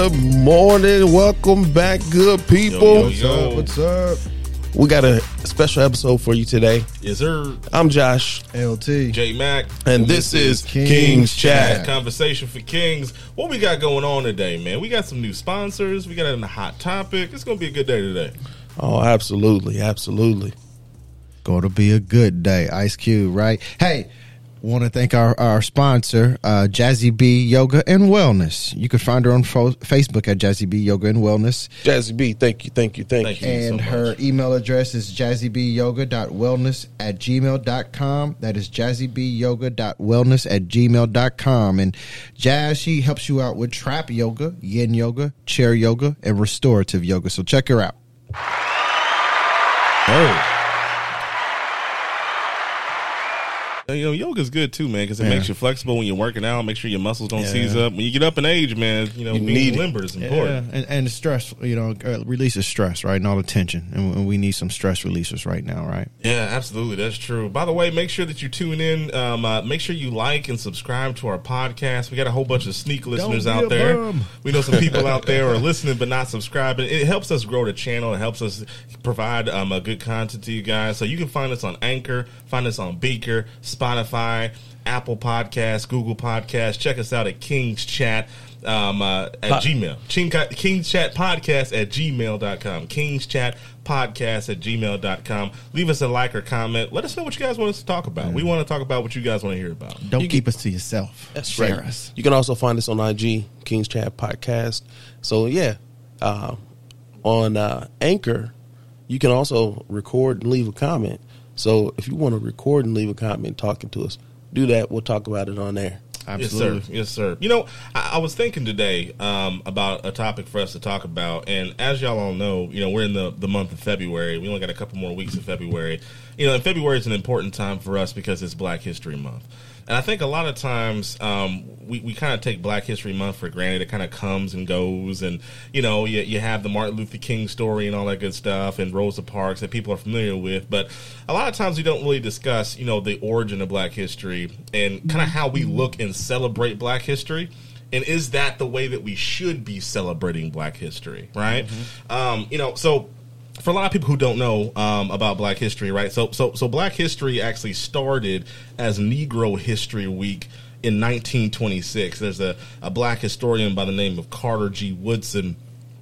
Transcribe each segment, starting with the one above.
Good morning. Welcome back, good people. Yo, yo, yo. What's up? We got a special episode for you today. Yes, sir. I'm Josh, LT. J Mac. and this is King's King's Chat. Chat. Conversation for Kings. What we got going on today, man? We got some new sponsors. We got in a hot topic. It's gonna be a good day today. Oh, absolutely, absolutely. Going to be a good day. Ice Cube, right? Hey, want to thank our, our sponsor, uh, Jazzy B Yoga and Wellness. You can find her on fo- Facebook at Jazzy B Yoga and Wellness. Jazzy B, thank you, thank you, thank, Thank you. you. And so her much. email address is jazzybyoga.wellness at gmail.com. That is jazzybyoga.wellness at gmail.com. And Jazz, she helps you out with trap yoga, yin yoga, chair yoga, and restorative yoga. So check her out. You know, yoga's good too, man, because it Yeah. makes you flexible when you're working out. Make sure your muscles don't seize up. When you get up in age, man, you know, You being need limber is important. Yeah, and, and the stress, you know, uh, releases stress, right? And all the tension. And, and we need some stress releasers right now, right? Yeah, absolutely. That's true. By the way, make sure that you tune in. Um, uh, make sure you like and subscribe to our podcast. We got a whole bunch of sneak listeners out there. bum. We know some people out there are listening but not subscribing. It helps us grow the channel. It helps us provide um, a good content to you guys. So you can find us on Anchor, find us on Breaker, Spotify, Apple Podcasts, Google Podcasts. Check us out at King's Chat. Um, uh, at Po- Gmail. King, King's Chat Podcast at gmail.com. King's Chat Podcast at gmail.com. Leave us a like or comment. Let us know what you guys want us to talk about. We want to talk about what you guys want to hear about. Don't You keep us to yourself. That's Share right. us. You can also find us on IG, King's Chat Podcast. So yeah, uh, on uh, Anchor, you can also record and leave a comment. So if you want to record and leave a comment talking to us, do that. We'll talk about it on there. Absolutely. Yes, sir. Yes, sir. You know, I, I was thinking today um, about a topic for us to talk about, and as y'all all know, you know, we're in the the month of February. We only got a couple more weeks of February. You know, and February is an important time for us because it's Black History Month. And I think a lot of times um, we, we kind of take Black History Month for granted. It kind of comes and goes. And, you know, you, you have the Martin Luther King story and all that good stuff and Rosa Parks that people are familiar with. But a lot of times we don't really discuss, you know, the origin of Black history and kind of how we look and celebrate Black history. And is that the way that we should be celebrating Black history, right? Um, you know, so for a lot of people who don't know um, about Black History, right? So, so, so Black History actually started as Negro History Week in 1926. There's a, a black historian by the name of Carter G. Woodson.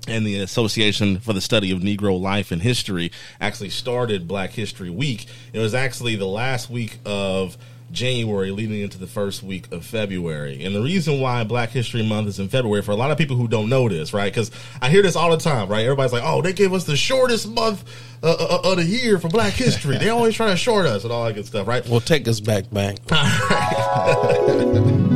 And the Association for the Study of Negro Life and History actually started Black History Week. It was actually the last week of January leading into the first week of February. And the reason why Black History Month is in February, for a lot of people who don't know this, right? Because I hear this all the time, right? Everybody's like, oh, they gave us the shortest month uh, uh, of the year for Black History. they always try to short us and all that good stuff, right? Well, take us back, back.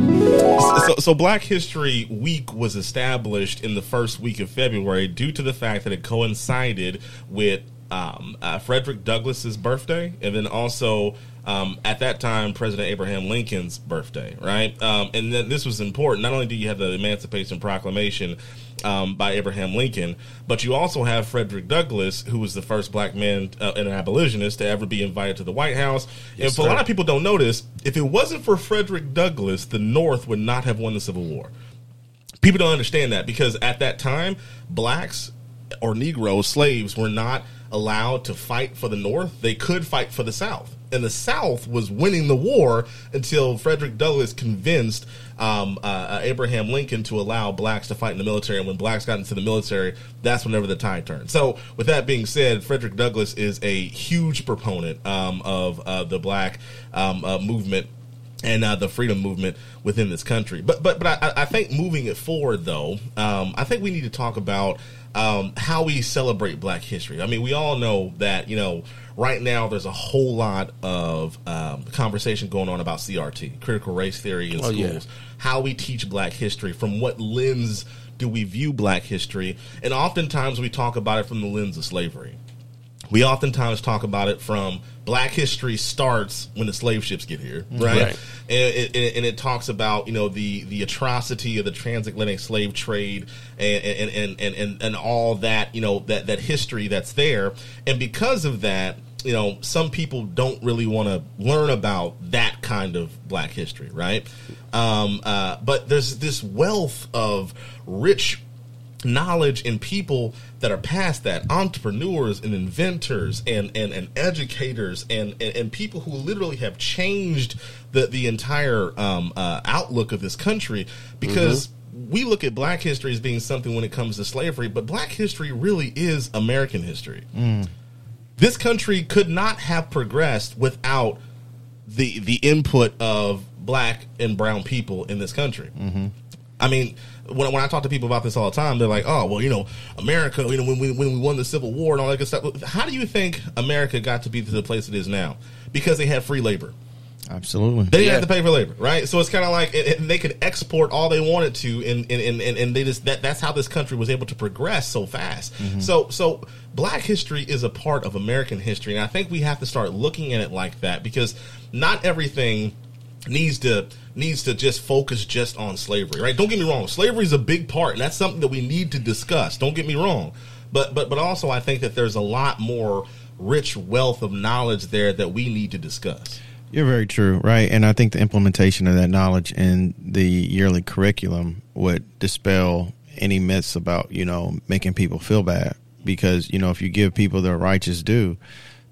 so, so Black History Week was established in the first week of February due to the fact that it coincided with um, uh, Frederick Douglass's birthday, and then also um, at that time President Abraham Lincoln's birthday, right? Um, and then this was important. Not only do you have the Emancipation Proclamation um, by Abraham Lincoln, but you also have Frederick Douglass, who was the first black man uh, and an abolitionist to ever be invited to the White House. and for a lot of people don't know this, if it wasn't for Frederick Douglass, the North would not have won the Civil War. People don't understand that because at that time, blacks or Negroes, slaves, were not allowed to fight for the North. They could fight for the South. And the South was winning the war until Frederick Douglass convinced um, uh, uh, Abraham Lincoln to allow blacks to fight in the military. And when blacks got into the military, that's whenever the tide turned. So, with that being said, Frederick Douglass is a huge proponent um, of uh, the black um, uh, movement and uh, the freedom movement within this country. But but but I, I think moving it forward, though, um, I think we need to talk about um, how we celebrate Black History. I mean, we all know that you know right now there's a whole lot of um, conversation going on about CRT, critical race theory in Oh, schools. yeah. How we teach Black history, from what lens do we view Black history, and oftentimes we talk about it from the lens of slavery we oftentimes talk about it from black history starts when the slave ships get here right, Right. And, it, and- and it talks about you know the the atrocity of the transatlantic slave trade and and, and, and, and and all that you know that that history that's there. And because of that you know some people don't really want to learn about that kind of black history right? Um, uh, but there's this wealth of rich knowledge in people that are past that entrepreneurs and inventors and and, and educators and, and and people who literally have changed the the entire um, uh, outlook of this country because we look at black history as being something when it comes to slavery but black history really is american history. This country could not have progressed without the the input of black and brown people in this country. I mean, when, when I talk to people about this all the time, they're like, "Oh, well, you know, America, you know, when we when we won the Civil War and all that good stuff." How do you think America got to be to the place it is now? Because they had free labor. Absolutely. They didn't Yeah. have to pay for labor, right? So it's kind of like and- and they could export all they wanted to, and and, and, and and they just that that's how this country was able to progress so fast. Mm-hmm. So so Black history is a part of American history, and I think we have to start looking at it like that because not everything needs to needs to just focus just on slavery, right? Don't get me wrong, slavery is a big part, and that's something that we need to discuss. Don't get me wrong, but but but also I think that there's a lot more rich wealth of knowledge there that we need to discuss. You're very true, right? And I think the implementation of that knowledge in the yearly curriculum would dispel any myths about, you know, making people feel bad. Because, you know, if you give people their righteous due,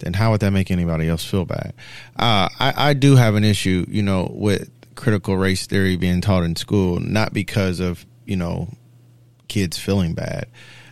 then how would that make anybody else feel bad? Uh, I, I do have an issue, you know, with critical race theory being taught in school, not because of, you know, kids feeling bad.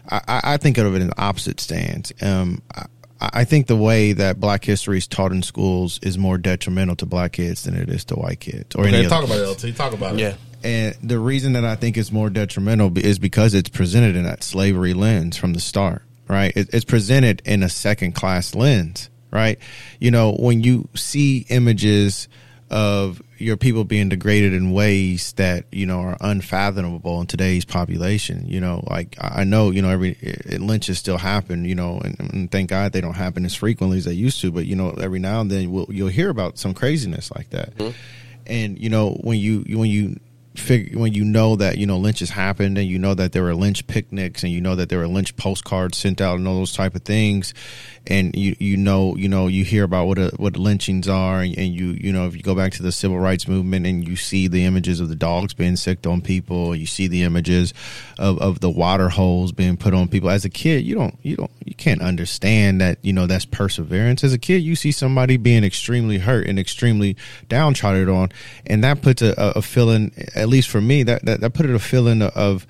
I, I I think of it in the opposite stance. Um, I, I think the way that Black history is taught in schools is more detrimental to Black kids than it is to white kids. Or any Okay, other talk about kids. it, LT. Talk about it. Yeah. And the reason that I think it's more detrimental is because it's presented in that slavery lens from the start, right? It, it's presented in a second class lens, right? You know, when you see images of your people being degraded in ways that you know are unfathomable in today's population. You know, like I know, you know, every lynches still happen. You know, and, and thank God they don't happen as frequently as they used to. But you know, every now and then we'll, you'll hear about some craziness like that. Mm-hmm. And you know, when you when you figure when you know that you know lynches happened and you know that there were lynch picnics and you know that there were lynch postcards sent out and all those type of things and you you know you know you hear about what a, what lynchings are and, and you you know if you go back to the civil rights movement and you see the images of the dogs being sicked on people you see the images of, of the water holes being put on people. As a kid you don't you don't you can't understand that you know that's perseverance. As a kid you see somebody being extremely hurt and extremely downtrodden on and that puts a a feeling at least for me that, that that put it a feeling of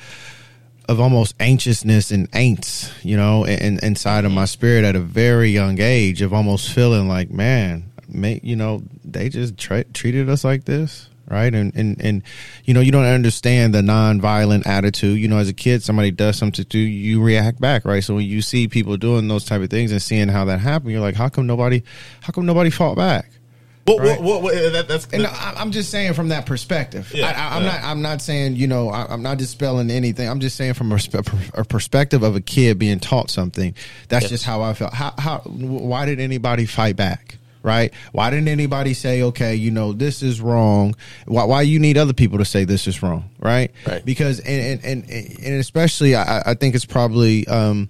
of almost anxiousness and angst, you know, in, inside of my spirit at a very young age of almost feeling like, man, may, you know, they just tra- treated us like this, right? And, and and you know, you don't understand the nonviolent attitude. You know, as a kid, somebody does something to you, you react back, right? So when you see people doing those type of things and seeing how that happened, you're like, how come nobody, how come nobody fought back? What, Right. what, what, what- that, that's And I- I'm just saying from that perspective. Yeah, I, I, I'm yeah. not. I'm not saying you know. I, I'm not dispelling anything. I'm just saying from a, a perspective of a kid being taught something. That's Yes. just how I felt. How? How? Why did anybody fight back? Right? Why didn't anybody say, okay, you know, this is wrong? Why? Why you need other people to say this is wrong? Right? Right. Because and and and, and especially, I, I think it's probably. um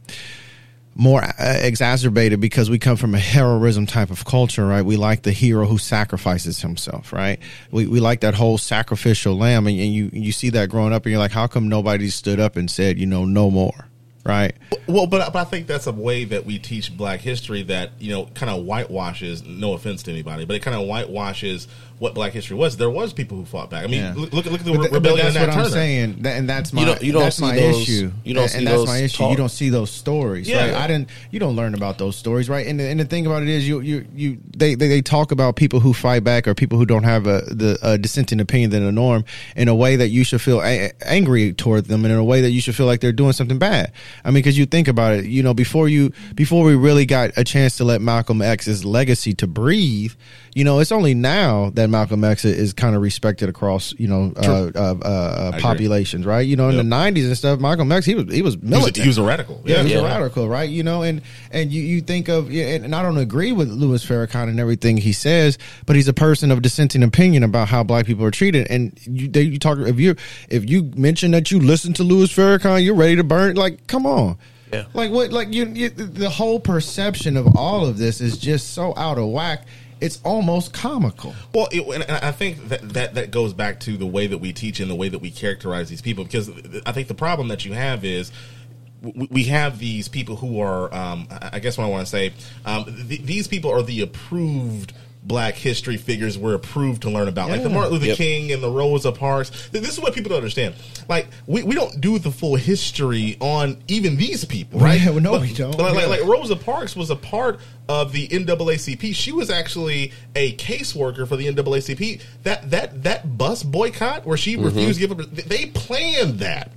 more uh, exacerbated because we come from a heroism type of culture, right? We like the hero who sacrifices himself, right? We we like that whole sacrificial lamb, and, and you you see that growing up, and you're like, how come nobody stood up and said, you know, no more, right? Well, but, but I think that's a way that we teach Black history that you know kind of whitewashes. No offense to anybody, but it kind of whitewashes what Black history was. There was people who fought back. I mean, Yeah. look, look at the But, re- th- but rebellion that's what Nat I'm Turner. saying, That- and that's my You don't- you don't that's see my those- issue. you don't and, see and that's those my issue. taught. You don't see those stories, Yeah. right? I didn't. You don't learn about those stories, right? And the, and the thing about it is, you you you they, they they talk about people who fight back or people who don't have a the a dissenting opinion than the norm in a way that you should feel a- angry toward them, and in a way that you should feel like they're doing something bad. I mean, because you think about it, you know, before you before we really got a chance to let Malcolm X's legacy to breathe, you know, it's only now that Malcolm X is kind of respected across, you know, uh, uh, uh, uh, populations, right? You know, in Yep. the '90s and stuff, Malcolm X he was he was He was, militant. he was a radical. Yeah, he's Yeah. a radical, right? You know, and and you, you think of, yeah, and I don't agree with Louis Farrakhan and everything he says, but he's a person of dissenting opinion about how black people are treated. And you, they, you talk if you if you mention that you listen to Louis Farrakhan, you're ready to burn. Like, come on. Yeah. Like what? Like you, you, the whole perception of all of this is just so out of whack. It's almost comical. Well, it, and I think that, that that goes back to the way that we teach and the way that we characterize these people. Because I think the problem that you have is we have these people who are, um, I guess what I want to say, um, th- these people are the approved black history figures we're approved to learn about, yeah. like the Martin Luther yep. King and the Rosa Parks. This is what people don't understand. Like we, we don't do the full history on even these people, right? Yeah, well, no, but, we don't. Like, like, like, Rosa Parks was a part of the NAACP. She was actually a caseworker for the NAACP. That that that bus boycott where she mm-hmm. refused to give up, they planned that.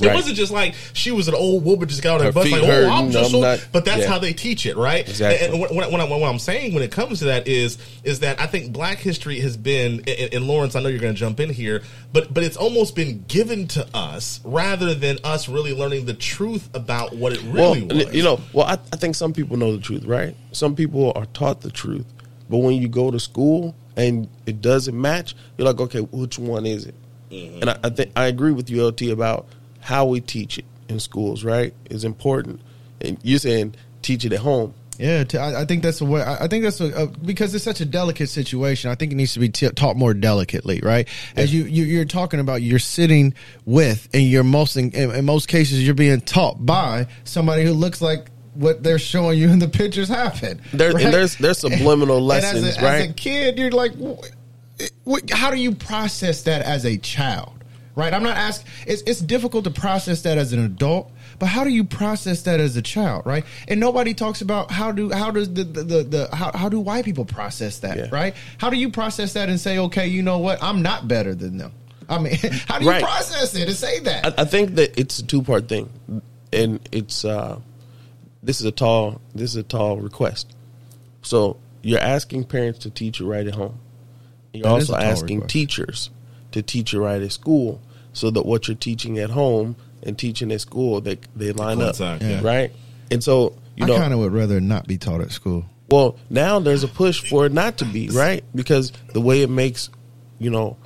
It right. wasn't just like she was an old woman just got on her bus like, oh, I'm just so. Not, but that's yeah. how they teach it, right? Exactly. And, what, what, what, what, I'm saying when it comes to that is is that I think Black history has been, and, and Lawrence, I know you're going to jump in here, but but it's almost been given to us rather than us really learning the truth about what it really well, was. You know, well, I, I think some people know the truth, right? Some people are taught the truth, but when you go to school and it doesn't match, you're like, okay, which one is it? Mm-hmm. And I, I think I agree with you, LT, about how we teach it in schools, right, is important. And you're saying teach it at home. Yeah, I think that's the way. I think that's a, because it's such a delicate situation. I think it needs to be t- taught more delicately, right? As you, you are talking about, you're sitting with, and you're most in, in, most cases you're being taught by somebody who looks like what they're showing you in the pictures happen. There, right? there's there's subliminal and, lessons, and as a, right? As a kid, you're like, how do you process that as a child? Right? I'm not asking. It's it's difficult to process that as an adult, but how do you process that as a child, right? And nobody talks about how do how does the the, the, the how, how do white people process that, yeah. right? How do you process that and say, okay, you know what, I'm not better than them. I mean, how do you right. process it and say that? I, I think that it's a two part thing, and it's uh, this is a tall this is a tall request. So you're asking parents to teach you right at home. You're that also asking request. teachers to teach it right at school so that what you're teaching at home and teaching at school they they line up yeah. right? And so you know I kind of would rather not be taught at school. Well now there's a push for it not to be right? Because the way it makes you know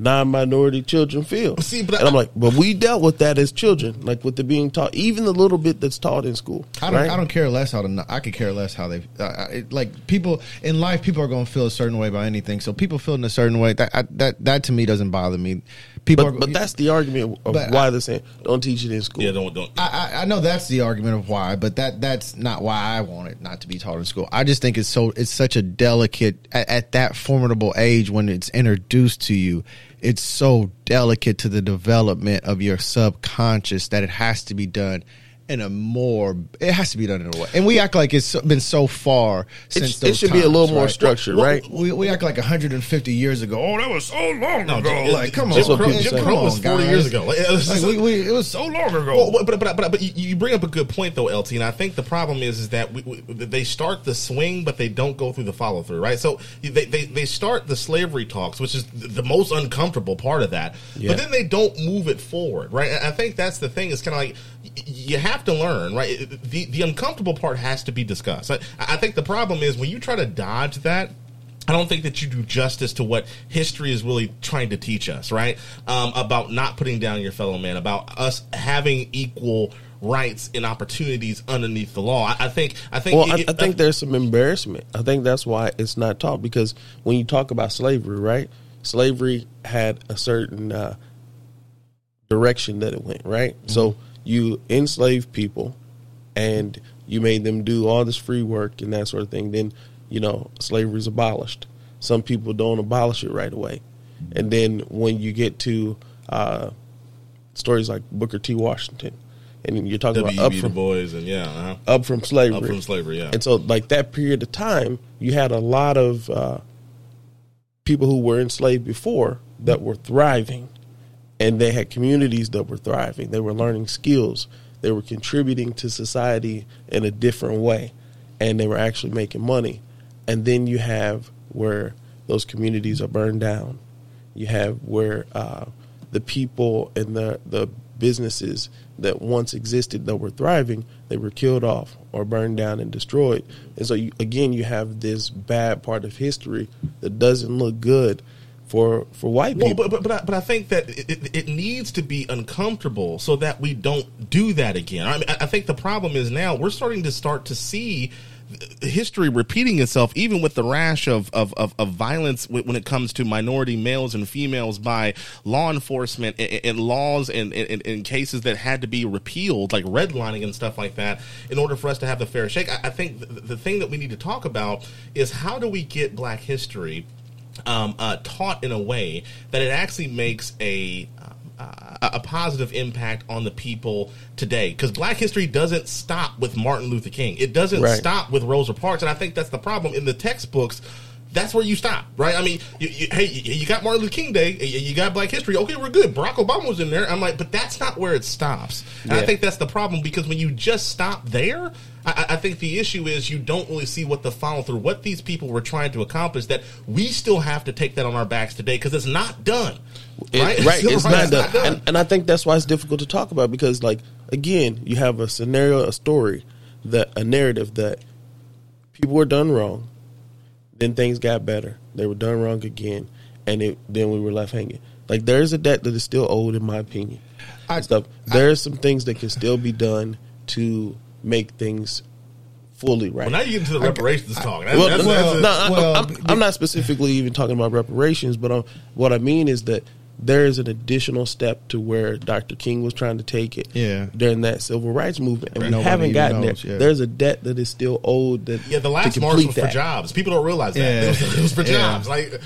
non-minority children feel. See, but and I, am like, but we dealt with that as children, like with the being taught, even the little bit that's taught in school. I don't, right? I don't care less how to. I could care less how they uh, it, like people in life. People are going to feel a certain way about anything. So people feeling a certain way that I, that that to me doesn't bother me. People, but, are, but that's the argument of why I, they're saying don't teach it in school. Yeah, don't don't. I, I know that's the argument of why, but that that's not why I want it not to be taught in school. I just think it's so it's such a delicate at, at that formidable age when it's introduced to you it's so delicate to the development of your subconscious that it has to be done in a more it has to be done in a way. And we act like it's been so far since it, it should times, be a little more right? structured well, right? we, we act like 150 years ago. Oh that was so long no, ago. Jim, like come Jim on Crow, Jim Crow was 40 years ago. Like, like, we, we, it was so long ago. Well, but, but, but, but you bring up a good point though LT and I think the problem is is that we, we, they start the swing but they don't go through the follow through right? So they, they, they start the slavery talks which is the most uncomfortable part of that. Yeah. but then they don't move it forward right? I think that's the thing. It's kind of like you have to learn, right? The the uncomfortable part has to be discussed. I, I think the problem is when you try to dodge that, I don't think that you do justice to what history is really trying to teach us, right? Um, about not putting down your fellow man, about us having equal rights and opportunities underneath the law. I, I think. I think. Well, it, I, I, think uh, there's some embarrassment. I think that's why it's not taught because when you talk about slavery, right? Slavery had a certain uh, direction that it went, right? Mm-hmm. So you enslaved people and you made them do all this free work and that sort of thing, then you know slavery is abolished. Some people don't abolish it right away, and then when you get to uh, stories like Booker T. Washington, and you're talking W. about up from boys and yeah, uh-huh. up from slavery, up from slavery, yeah. And so, like that period of time, you had a lot of uh, people who were enslaved before that were thriving and they had communities that were thriving. They were learning skills. They were contributing to society in a different way, and they were actually making money. And then you have where those communities are burned down. You have where uh, the people and the the businesses that once existed that were thriving, they were killed off or burned down and destroyed. And so, you, again, you have this bad part of history that doesn't look good for for white people. Well, but but but I, but I think that it, it, needs to be uncomfortable so that we don't do that again. I mean, I think the problem is now we're starting to start to see history repeating itself, even with the rash of of, of, of violence when it comes to minority males and females by law enforcement and, and laws and, in cases that had to be repealed, like redlining and stuff like that, in order for us to have the fair shake. I, I think the, the thing that we need to talk about is how do we get Black history um, uh, taught in a way that it actually makes a a positive impact on the people today. Because black history doesn't stop with martin luther king. It doesn't right. stop with rosa parks. And i think that's the problem in the textbooks that's where you stop, right? I mean, you, you, hey, you, got Martin Luther King Day, you got Black History. Okay, we're good. Barack Obama was in there. I'm like, but that's not where it stops. And yeah. I think that's the problem because when you just stop there, I, I, think the issue is you don't really see what the follow through, what these people were trying to accomplish. That we still have to take that on our backs today because it's not done. Right, it, right. It's, right. Not, it's done. not done. And, and I think that's why it's difficult to talk about because, like, again, you have a scenario, a story, that a narrative that people were done wrong then things got better. They were done wrong again, and it, then we were left hanging. Like there's a debt that is still owed, in my opinion. I, stuff. There's some things that can still be done to make things fully right. Well, now you get into the reparations I, talk. well, that's, well, that's no, I, am not specifically even talking about reparations, but um, what I mean is that there is an additional step to where Dr. King was trying to take it yeah. during that civil rights movement, and right. we Nobody haven't gotten knows, there. Yeah. There's a debt that is still owed. That yeah, the last march was that. for jobs. People don't realize that yeah. it, was, it was for jobs. Like.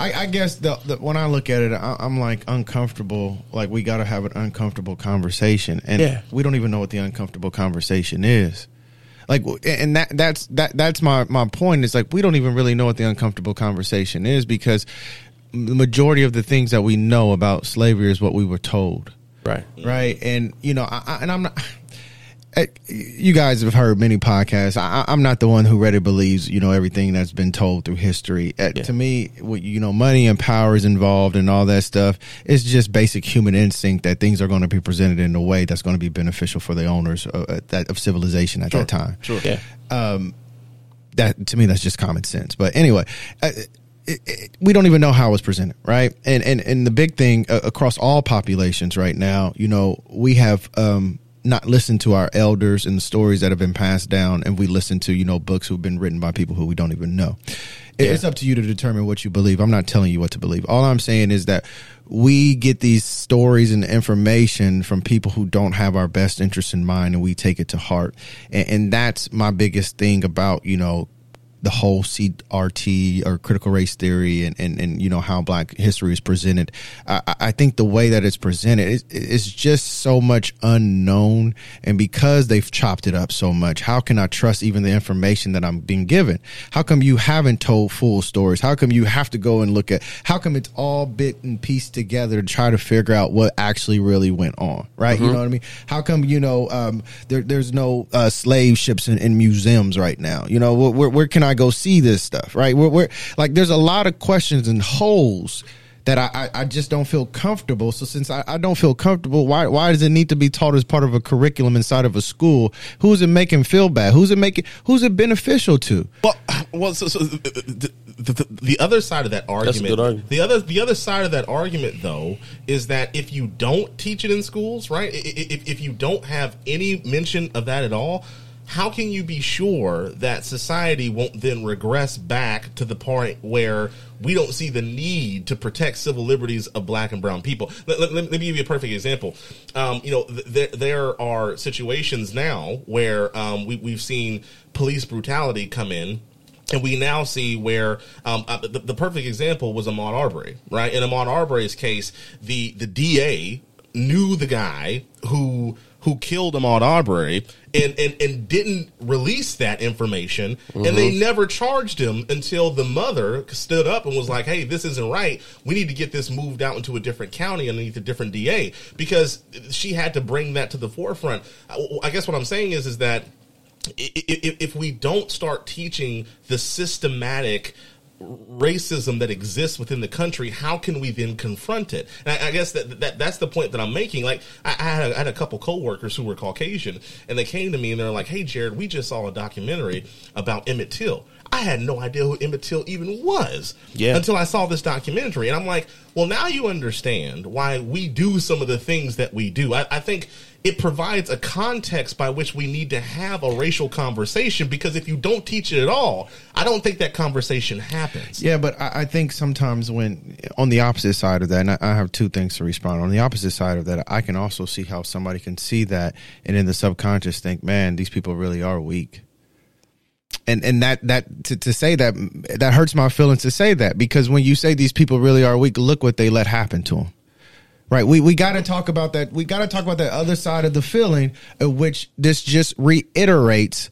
I, I guess the, the, when I look at it, I, am like uncomfortable. Like we got to have an uncomfortable conversation, and yeah. we don't even know what the uncomfortable conversation is. Like, and that that's that that's my my point. Is like we don't even really know what the uncomfortable conversation is because the majority of the things that we know about slavery is what we were told. Right. Right. And you know, I, I, and I'm not. You guys have heard many podcasts. I, am not the one who really believes, you know, everything that's been told through history. Uh, yeah. To me, you know, money and power is involved and all that stuff. It's just basic human instinct that things are going to be presented in a way that's going to be beneficial for the owners of, uh, of civilization at sure. that time. Sure. Yeah. Um, that to me, that's just common sense. But anyway, uh, it, it, we don't even know how it was presented, right? And and and the big thing uh, across all populations right now, you know, we have um, not listened to our elders and the stories that have been passed down, and we listen to you know books who've been written by people who we don't even know. Yeah. It's up to you to determine what you believe. I'm not telling you what to believe. All I'm saying is that we get these stories and information from people who don't have our best interest in mind, and we take it to heart. And, and that's my biggest thing about you know the whole CRT or critical race theory and, and, and you know how black history is presented. I, I think the way that it's presented is, is just so much unknown. And because they've chopped it up so much, how can I trust even the information that I'm being given? How come you haven't told full stories? How come you have to go and look at, how come it's all bit and pieced together to try to figure out what actually really went on? Right. Mm-hmm. You know what I mean? How come, you know, um, there, there's no uh, slave ships in, in, museums right now? You know, where, where can I I go see this stuff? Right? We're, we're like, there's a lot of questions and holes that I, I, I, just don't feel comfortable. So since I, I, don't feel comfortable, why why does it need to be taught as part of a curriculum inside of a school? Who's it making feel bad? Who's it making? Who's it beneficial to? Well, well, so, so the, the, the, the, other side of that argument, argument, the other the other side of that argument though is that if you don't teach it in schools, right? If if you don't have any mention of that at all how can you be sure that society won't then regress back to the point where we don't see the need to protect civil liberties of black and brown people? Let, let, let me give you a perfect example. Um, you know, th- there are situations now where um, we, we've seen police brutality come in and we now see where um, uh, the, the, perfect example was Ahmaud Arbery, right? In Ahmaud Arbery's case, the the DA knew the guy who who killed Ahmaud Arbery and, and, and didn't release that information. Mm-hmm. And they mm-hmm. never charged him until the mother stood up and was like, hey, this isn't right. We need to get this moved out into a different county underneath a different DA because she had to bring that to the forefront. I guess what I'm saying is, is that if we don't start teaching the systematic racism that exists within the country, how can we then confront it? And I, I guess that, that that's the point that I'm making. Like I, I, had a, I had a couple coworkers who were Caucasian, and they came to me and they're like, "Hey, Jared, we just saw a documentary about Emmett Till." I had no idea who Emmett Till even was Yeah. until I saw this documentary. And I'm like, well, now you understand why we do some of the things that we do. I, I think it provides a context by which we need to have a racial conversation because if you don't teach it at all, I don't think that conversation happens. Yeah, but I, I think sometimes when on the opposite side of that, and I, I have two things to respond. On the opposite side of that, I can also see how somebody can see that and in the subconscious think, man, these people really are weak. And and that that to, to say that that hurts my feelings to say that because when you say these people really are weak, look what they let happen to them. Right. We we got to talk about that. We got to talk about that other side of the feeling, of which this just reiterates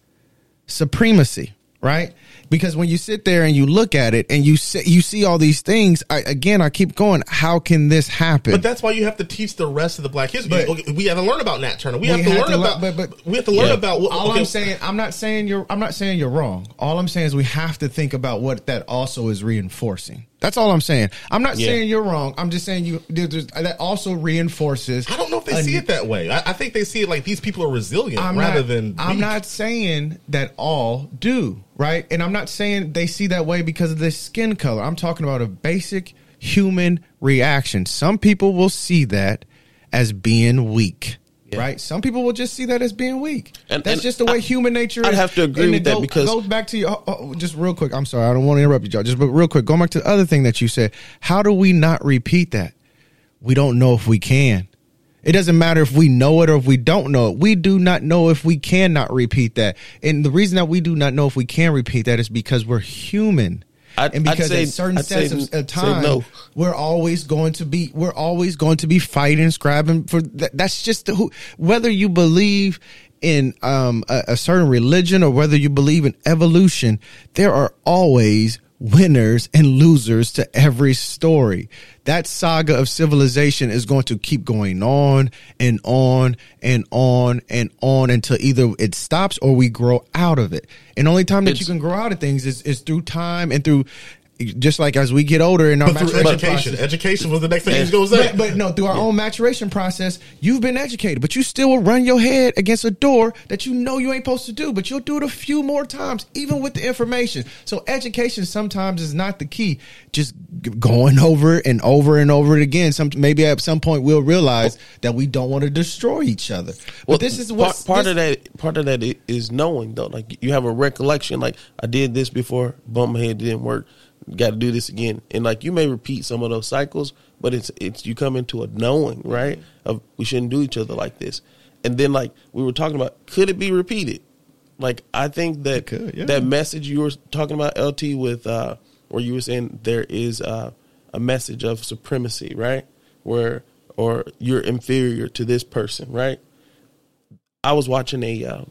supremacy. Right. Because when you sit there and you look at it and you see, you see all these things, I, again, I keep going. How can this happen? But that's why you have to teach the rest of the Black history. But- we have to learn about Nat Turner. We, have to learn to about. learn- but- but- we have to learn Yeah. about. What, all okay, I'm saying, I'm not saying you're, I'm not saying you're wrong. All I'm saying is we have to think about what that also is reinforcing. That's all I'm saying. I'm not Yeah. saying you're wrong. I'm just saying you that also reinforces. I don't know if they a- see it that way. I, I think they see it like these people are resilient I'm rather not, than. I'm not saying that all do right, and I'm not saying they see that way because of their skin color. I'm talking about a basic human reaction. Some people will see that as being weak. Yeah. Right. Some people will just see that as being weak. And- That's and just the way I- human nature is. I'd have to agree with it that because- goes back to you. Oh, oh, just real quick. I'm sorry. I don't want to interrupt you, Joe. Just but real quick, going back to the other thing that you said. How do we not repeat that? We don't know if we can. It doesn't matter if we know it or if we don't know it. We do not know if we cannot repeat that. And the reason that we do not know if we can repeat that is because we're human. I'd- and because say- at certain sets of, time, no. we're always going to be we're always going to be fighting, scrapping for that, that's just the, who whether you believe in um, a, a certain religion or whether you believe in evolution, there are always winners and losers to every story. That saga of civilization is going to keep going on and on and on and on until either it stops or we grow out of it. And only time that you can grow out of things is, is through time and through just like as we get older in our But maturation education, process. education was the next thing he was going to say. But, but no, through our own maturation process, you've been educated, but you still will run your head against a door that you know you ain't supposed to do, but you'll do it a few more times, even with the information. So education sometimes is not the key. Just going over it and over and over it again. Some maybe at some point we'll realize that we don't want to destroy each other. But Well, this is part, what part of that. Part of that i- is knowing though. Like you have a recollection. Like I did this before, bump my head didn't work. Got to do this again, and like you may repeat some of those cycles, but it's it's you come into a knowing right of we shouldn't do each other like this, and then like we were talking about, could it be repeated? Like I think that could, yeah. that message you were talking about, LT, with uh, where you were saying there is uh, a message of supremacy, right? Where or you're inferior to this person, right? I was watching a uh,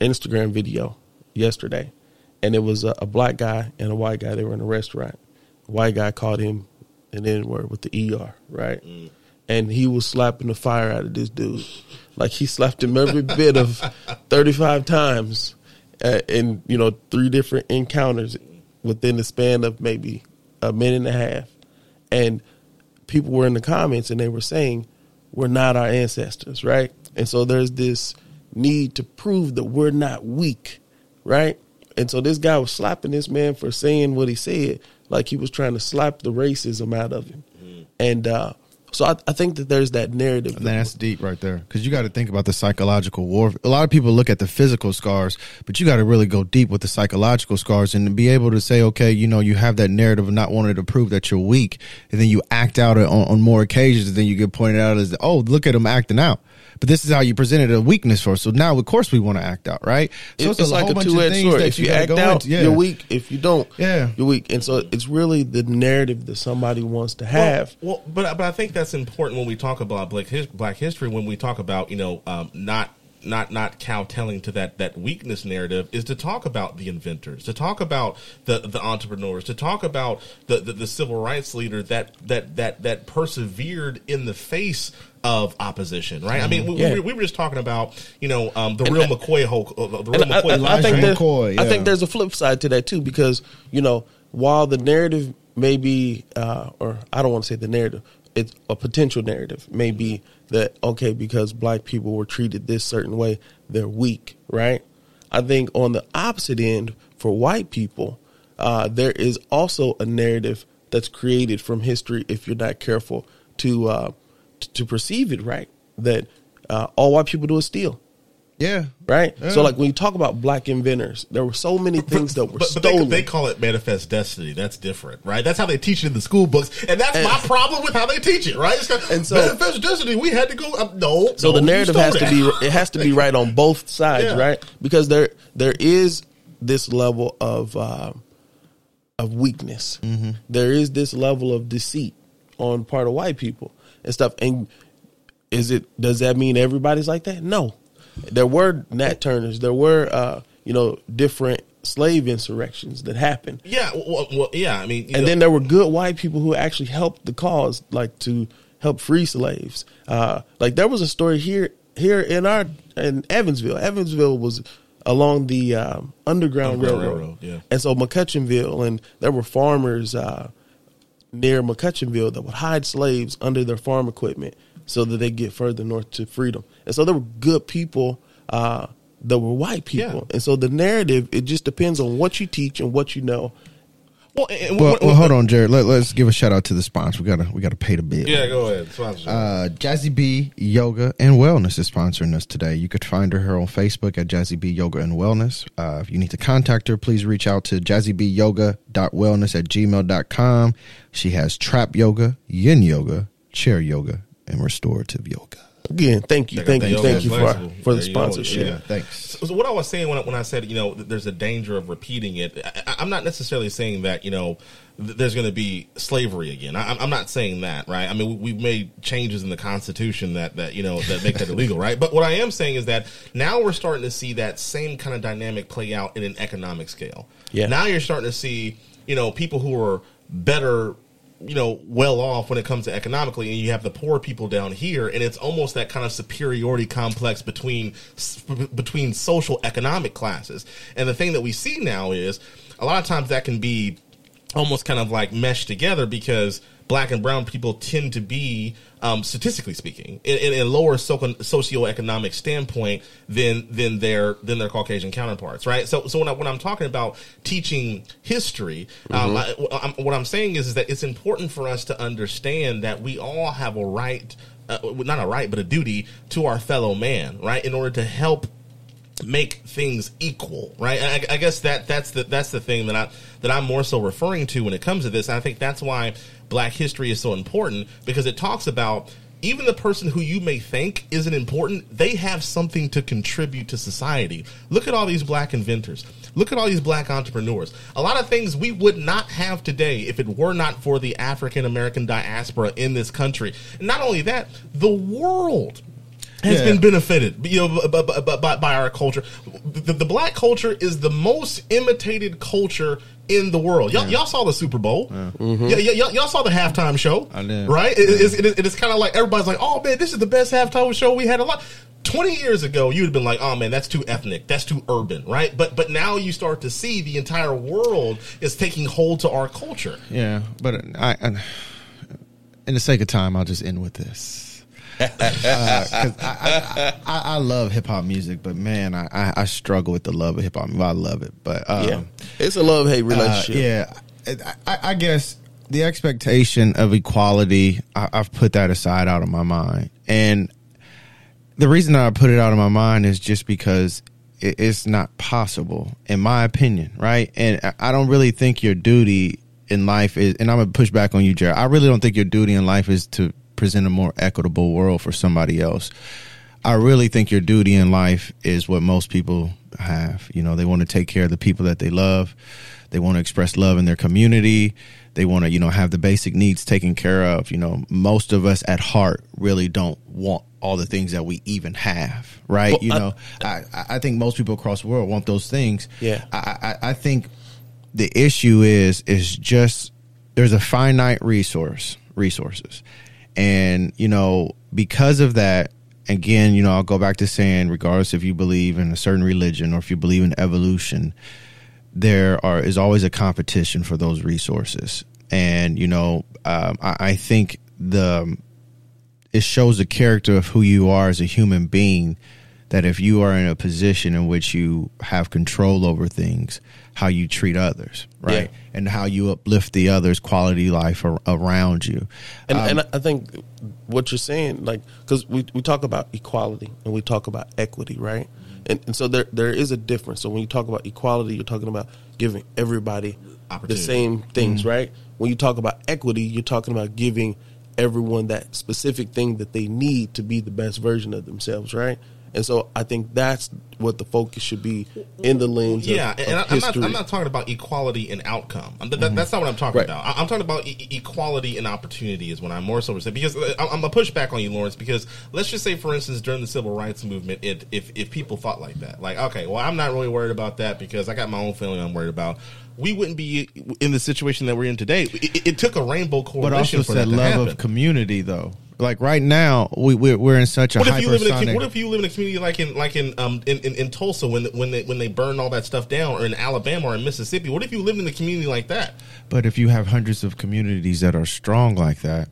Instagram video yesterday, and it was a, a black guy and a white guy. They were in a restaurant. The white guy called him an N word with the ER, right? And he was slapping the fire out of this dude. Like he slapped him every bit of 35 times uh, in, you know, three different encounters within the span of maybe a minute and a half. And people were in the comments and they were saying, we're not our ancestors, right? And so there's this need to prove that we're not weak, right? And so this guy was slapping this man for saying what he said, like he was trying to slap the racism out of him. And uh, so I, I think that there's that narrative. That's deep right there. Because you got to think about the psychological war. A lot of people look at the physical scars, but you got to really go deep with the psychological scars and be able to say, okay, you know, you have that narrative of not wanting to prove that you're weak, and then you act out on, on more occasions, and then you get pointed out as, oh, look at him acting out. But this is how you presented a weakness for us. So now, of course, we want to act out, right? So it's, like a two edged sword. If you, gotta act out, into. Yeah. you're weak. If you don't, Yeah. you're weak. And so it's really the narrative that somebody wants to have. Well, well, but but I think that's important when we talk about black his, black history. When we talk about you know um, not not not cowtelling to that that weakness narrative is to talk about the inventors, to talk about the the entrepreneurs, to talk about the the, the civil rights leader that that that that persevered in the face of opposition. Right? I mean, we, Yeah. we, were, we were just talking about you know um, the real McCoy Hulk, uh, the real And I, McCoy. I- I Elijah think there's, McCoy, I think there's a flip side to that too, because you know while the narrative may be, uh, or I don't want to say the narrative, it's a potential narrative may be that okay because black people were treated this certain way, they're weak, right? I think on the opposite end, for white people, uh, there is also a narrative that's created from history if you're not careful to uh, t- to perceive it right. That uh, all white people do is steal. Yeah. Right. Yeah. So, like when you talk about black inventors, there were so many things that were But, but they, stolen. they call it manifest destiny. That's different, right? That's how they teach it in the school books, and that's And- my problem with how they teach it, right? It's kind of, And so- manifest destiny. We had to go. Uh, no, so no, the narrative has to be it has to be right on both sides, Yeah. right? Because there there is this level of uh, of weakness. Mm-hmm. There is this level of deceit on part of white people and stuff. And is it does that mean everybody's like that? No. There were Nat Turners. There were uh, you know different slave insurrections that happened. Yeah, well, well, yeah. I mean, and know, then there were good white people who actually helped the cause, like to help free slaves. Uh, like there was a story here here in our in Evansville. Evansville was along the um, Underground, Underground Railroad, Railroad, yeah. and so McCutchanville, and there were farmers uh, near McCutchanville that would hide slaves under their farm equipment so that they get further north to freedom. And so there were good people uh, that were white people, Yeah. and so the narrative it just depends on what you teach and what you know. Well, and- Well, well, hold on, Jared. Let, let's give a shout out to the sponsor. We gotta we gotta pay the bill. Yeah, go ahead. Sponsorship. Uh, Jazzy B Yoga and Wellness is sponsoring us today. You could find her on Facebook at Jazzy B Yoga and Wellness. Uh, if you need to contact her, please reach out to jazzybyoga.wellness at gmail.com. She has trap yoga, yin yoga, chair yoga, and restorative yoga. Again, thank you, Check thank you, thank you for flexible. for the There you go. sponsorship. Yeah. thanks. So, so what I was saying when I, when I said you know there's a danger of repeating it, I, I'm not necessarily saying that you know th- there's going to be slavery again. I, I'm- I'm not saying that, right? I mean we, we've made changes in the Constitution that that you know that make that illegal, right? But what I am saying is that now we're starting to see that same kind of dynamic play out in an economic scale. Yeah. Now you're starting to see you know people who are better you know well off when it comes to economically and you have the poor people down here and it's almost that kind of superiority complex between between social economic classes. And the thing that we see now is a lot of times that can be almost kind of like meshed together because black and brown people tend to be um, statistically speaking in, in a lower socio- socioeconomic standpoint than than their than their Caucasian counterparts right? So so when, I, when I'm talking about teaching history um, I, I'm- what I'm saying is, is that it's important for us to understand that we all have a right uh, not a right but a duty to our fellow man right? In order to help make things equal, right? I, I guess that that's the that's the thing that I that I'm more so referring to when it comes to this. And I think that's why Black history is so important because it talks about even the person who you may think isn't important, they have something to contribute to society. Look at all these black inventors. Look at all these black entrepreneurs. A lot of things we would not have today if it were not for the African American diaspora in this country. And not only that, the world has Yeah. been benefited, you know, by, by, by, by our culture. The, the black culture is the most imitated culture in the world. Y'all, y'all saw the Super Bowl. Yeah, mm-hmm. yeah, y'all, y'all saw the halftime show. I did. Right? It, it's, it is, it is kind of like everybody's like, "Oh man, this is the best halftime show we had a lot." Twenty years ago, you'd have been like, "Oh man, that's too ethnic, that's too urban," right? But but now you start to see the entire world is taking hold to our culture. Yeah, but I, I in the sake of time, I'll just end with this. Uh I, I, I, I love hip hop music, but man, I, I, struggle with the love of hip hop. I love it, but um, Yeah, it's a love hate uh, relationship. yeah, I, I guess the expectation of equality, I, I've put that aside out of my mind, and the reason I put it out of my mind is just because it, it's not possible, in my opinion, right? And I- I don't really think your duty in life is, and I'm gonna push back on you, Jared. I really don't think your duty in life is to present a more equitable world for somebody else. I really think your duty in life is what most people have. You know, they want to take care of the people that they love. They want to express love in their community. They want to, you know, have the basic needs taken care of. You know, most of us at heart really don't want all the things that we even have, right? Well, you I- know, I, I, I think most people across the world want those things. Yeah. I, I, I think the issue is is just there's a finite resource resources and you know because of that again you know i'll go back to saying regardless if you believe in a certain religion or if you believe in evolution there are is always a competition for those resources. And you know um, I, I think the it shows the character of who you are as a human being that if you are in a position in which you have control over things, how you treat others, right? Yeah. And how you uplift the others' quality life ar- around you. And, Um, and I think what you're saying, like, because we, we talk about equality and we talk about equity, right? And, and so there there is a difference. So when you talk about equality, you're talking about giving everybody the same things, right? When you talk about equity, you're talking about giving everyone that specific thing that they need to be the best version of themselves, right? And so I think that's what the focus should be in the lens Yeah, of, and of I- I'm not. I'm not talking about equality in outcome. I'm- that- That's not what I'm talking Right. about. I- I'm talking about e- equality in opportunity is what I'm more so saying. Because uh, I'm I'm gonna push back on you, Lawrence. Because let's just say, for instance, during the civil rights movement, it, if if people thought like that, like, okay, well, I'm not really worried about that because I got my own family I'm worried about. We wouldn't be in the situation that we're in today. It, it- it took a rainbow coalition, but also for that said to love happen. of community, though. Like right now, we we're, we're in such a What if you live in a what if you live in a community like in like in um in, in, in Tulsa when when they when they burn all that stuff down or in Alabama or in Mississippi? What if you lived in a community like that? But if you have hundreds of communities that are strong like that,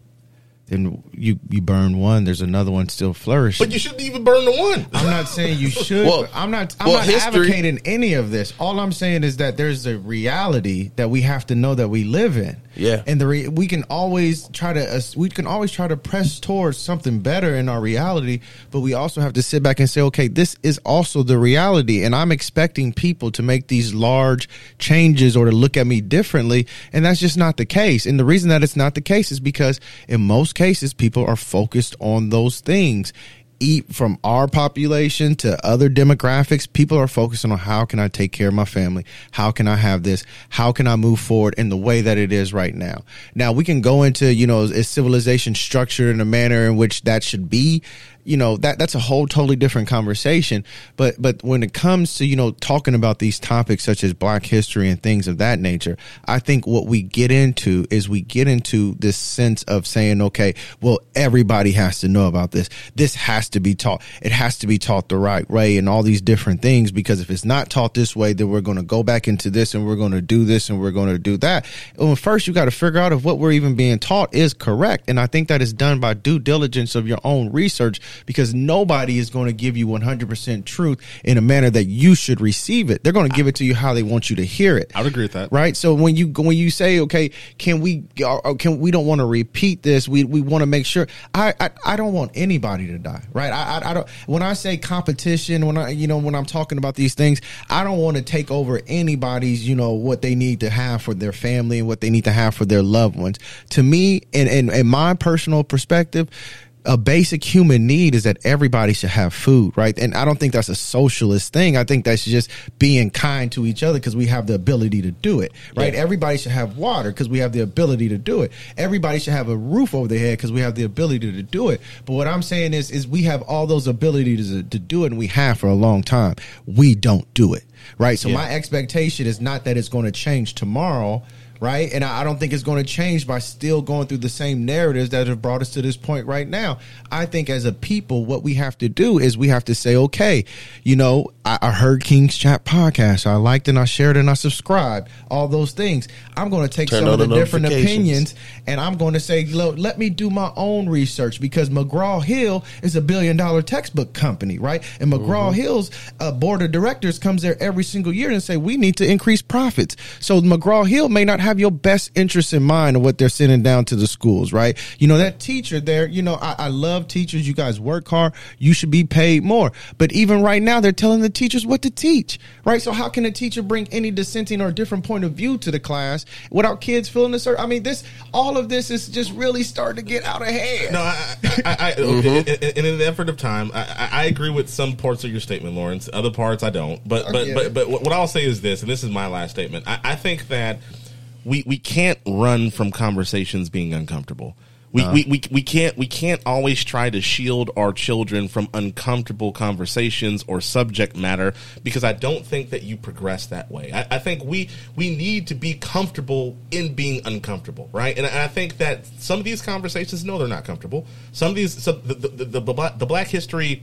then you you burn one, there's another one still flourishing. But you shouldn't even burn the one. I'm not saying you should. Well- I'm not. I'm well, not history- advocating any of this. All I'm saying is that there's a reality that we have to know that we live in. Yeah. and the re- we can always try to uh, we can always try to press towards something better in our reality, but we also have to sit back and say, okay, this is also the reality, and I'm expecting people to make these large changes or to look at me differently, and that's just not the case. And the reason that it's not the case is because in most cases, people are focused on those things. Eat from our population to other demographics people are focusing on how can i take care of my family? How can i have this? How can i move forward in the way that it is right now? Now we can go into you know is civilization structured in a manner in which that should be you know that that's a whole totally different conversation. But but when it comes to you know talking about these topics such as black history and things of that nature i think what we get into is we get into this sense of saying okay well everybody has to know about this. This has to be taught. It has to be taught the right way and all these different things because if it's not taught this way then we're going to go back into this and we're going to do this and we're going to do that. Well first you got to figure out if what we're even being taught is correct. And i think that is done by due diligence of your own research because nobody is going to give you 100% truth in a manner that you should receive it. They're going to give it to you how they want you to hear it. I would agree with that. right? So when you when you say okay can we or or can we don't want to repeat this. We we want to make sure I, I i don't want anybody to die right? I, I i don't when i say competition when i you know when i'm talking about these things i don't want to take over anybody's you know what they need to have for their family and what they need to have for their loved ones. To me in in, in my personal perspective a basic human need is that everybody should have food, right? And I don't think that's a socialist thing. I think that's just being kind to each other because we have the ability to do it, right? Yeah. Everybody should have water because we have the ability to do it. Everybody should have a roof over their head because we have the ability to do it. But what I'm saying is, is we have all those abilities to, to do it, and we have for a long time. We don't do it, right? So Yeah. my expectation is not that it's going to change tomorrow right? And I don't think it's going to change by still going through the same narratives that have brought us to this point right now. I think as a people, what we have to do is we have to say, okay, you know, I, I heard King's Chat podcast. I liked and I shared and I subscribed. All those things. I'm going to take Turn some of the the different opinions and I'm going to say, look, let me do my own research because McGraw Hill is a billion dollar textbook company, right? And McGraw Mm-hmm. Hill's uh, board of directors comes there every single year and say, we need to increase profits. So McGraw Hill may not have your best interest in mind of what they're sending down to the schools, right? You know, that teacher there, you know, I, I love teachers. You guys work hard. You should be paid more. But even right now, they're telling the teachers what to teach, right? So how can a teacher bring any dissenting or different point of view to the class without kids feeling this? I mean, this, all of this is just really starting to get out of hand. No, I, I, I, Mm-hmm. in, in an effort of time, I, I agree with some parts of your statement, Lawrence. Other parts, I don't. But but but, but what I'll say is this, and this is my last statement. I, I think that we we can't run from conversations being uncomfortable. We, uh. we, we, we can't we can't always try to shield our children from uncomfortable conversations or subject matter because I don't think that you progress that way. I, I think we we need to be comfortable in being uncomfortable, right? And I think that some of these conversations, no, they're not comfortable. Some of these, some, the, the, the, the, Black- the Black History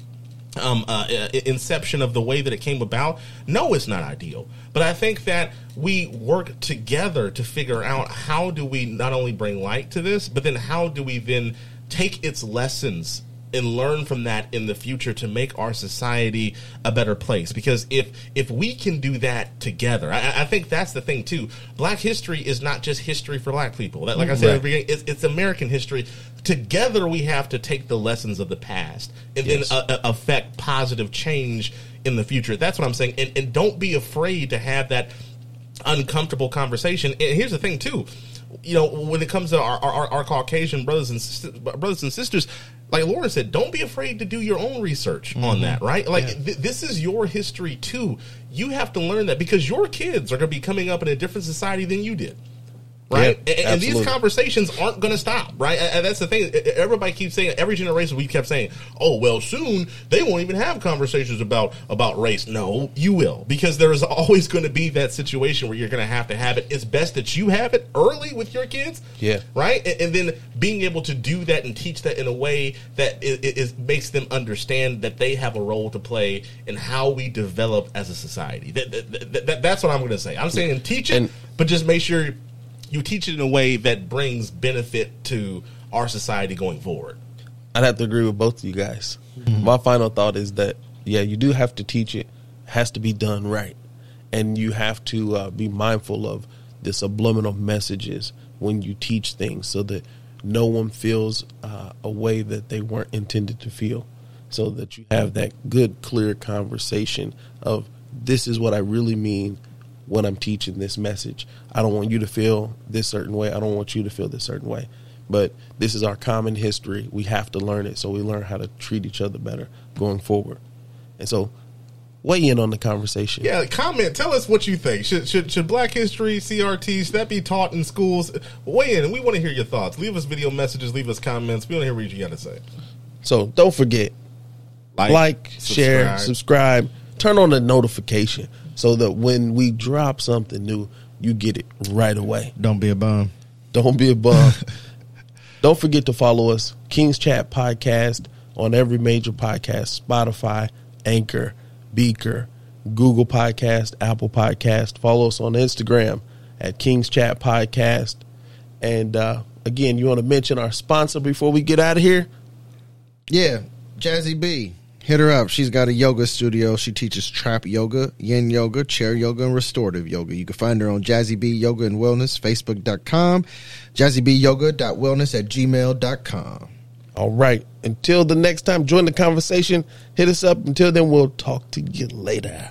um, uh, inception of the way that it came about, no, it's not ideal. But I think that we work together to figure out how do we not only bring light to this, but then how do we then take its lessons and learn from that in the future to make our society a better place. Because if if we can do that together, I, I think that's the thing too. Black history is not just history for black people. That, like I said Right. at the beginning, it's, it's American history. Together, we have to take the lessons of the past and Yes. then uh, uh, affect positive change in the future. That's what I'm saying. And, and don't be afraid to have that uncomfortable conversation. And here's the thing, too. You know, when it comes to our, our, our Caucasian brothers and sisters, brothers and sisters, like Laura said, don't be afraid to do your own research on that, right? Like th- this is your history too. You have to learn that because your kids are going to be coming up in a different society than you did. Right, Yeah, and, and these conversations aren't going to stop, right? And and that's the thing. Everybody keeps saying, every generation we kept saying, "Oh, well, soon they won't even have conversations about about race." No, you will, because there is always going to be that situation where you're going to have to have it. It's best that you have it early with your kids, Yeah. right, and, and then being able to do that and teach that in a way that is, is makes them understand that they have a role to play in how we develop as a society. That, that, that- that- that's what I'm going to say. I'm saying teach it, but just make sure you teach it in a way that brings benefit to our society going forward. I'd have to agree with both of you guys. My final thought is that yeah, you do have to teach it. It has to be done right, and you have to uh, be mindful of the subliminal messages when you teach things, so that no one feels uh, a way that they weren't intended to feel. So that you have that good, clear conversation of this is what I really mean when I'm teaching this message. I don't want you to feel this certain way. I don't want you to feel this certain way. But this is our common history. We have to learn it so we learn how to treat each other better going forward. And so weigh in on the conversation. Yeah, comment. Tell us what you think. Should should, should Black History CRT should that be taught in schools? Weigh in. We want to hear your thoughts. Leave us video messages. Leave us comments. We want to hear what you got to say. So don't forget, like, share, subscribe, turn on the notification so that when we drop something new, you get it right away. Don't be a bum. Don't be a bum. Don't forget to follow us, King's Chat Podcast, on every major podcast Spotify, Anchor, Breaker, Google Podcast, Apple Podcast. Follow us on Instagram at King's Chat Podcast. And uh, again, you want to mention our sponsor before we get out of here? Yeah, Jazzy B. Hit her up. She's got a yoga studio. She teaches trap yoga, yin yoga, chair yoga, and restorative yoga. You can find her on Jazzy B Yoga and Wellness, Facebook.com, JazzyByoga.wellness at gmail.com. All right. Until the next time, join the conversation. Hit us up. Until then, we'll talk to you later.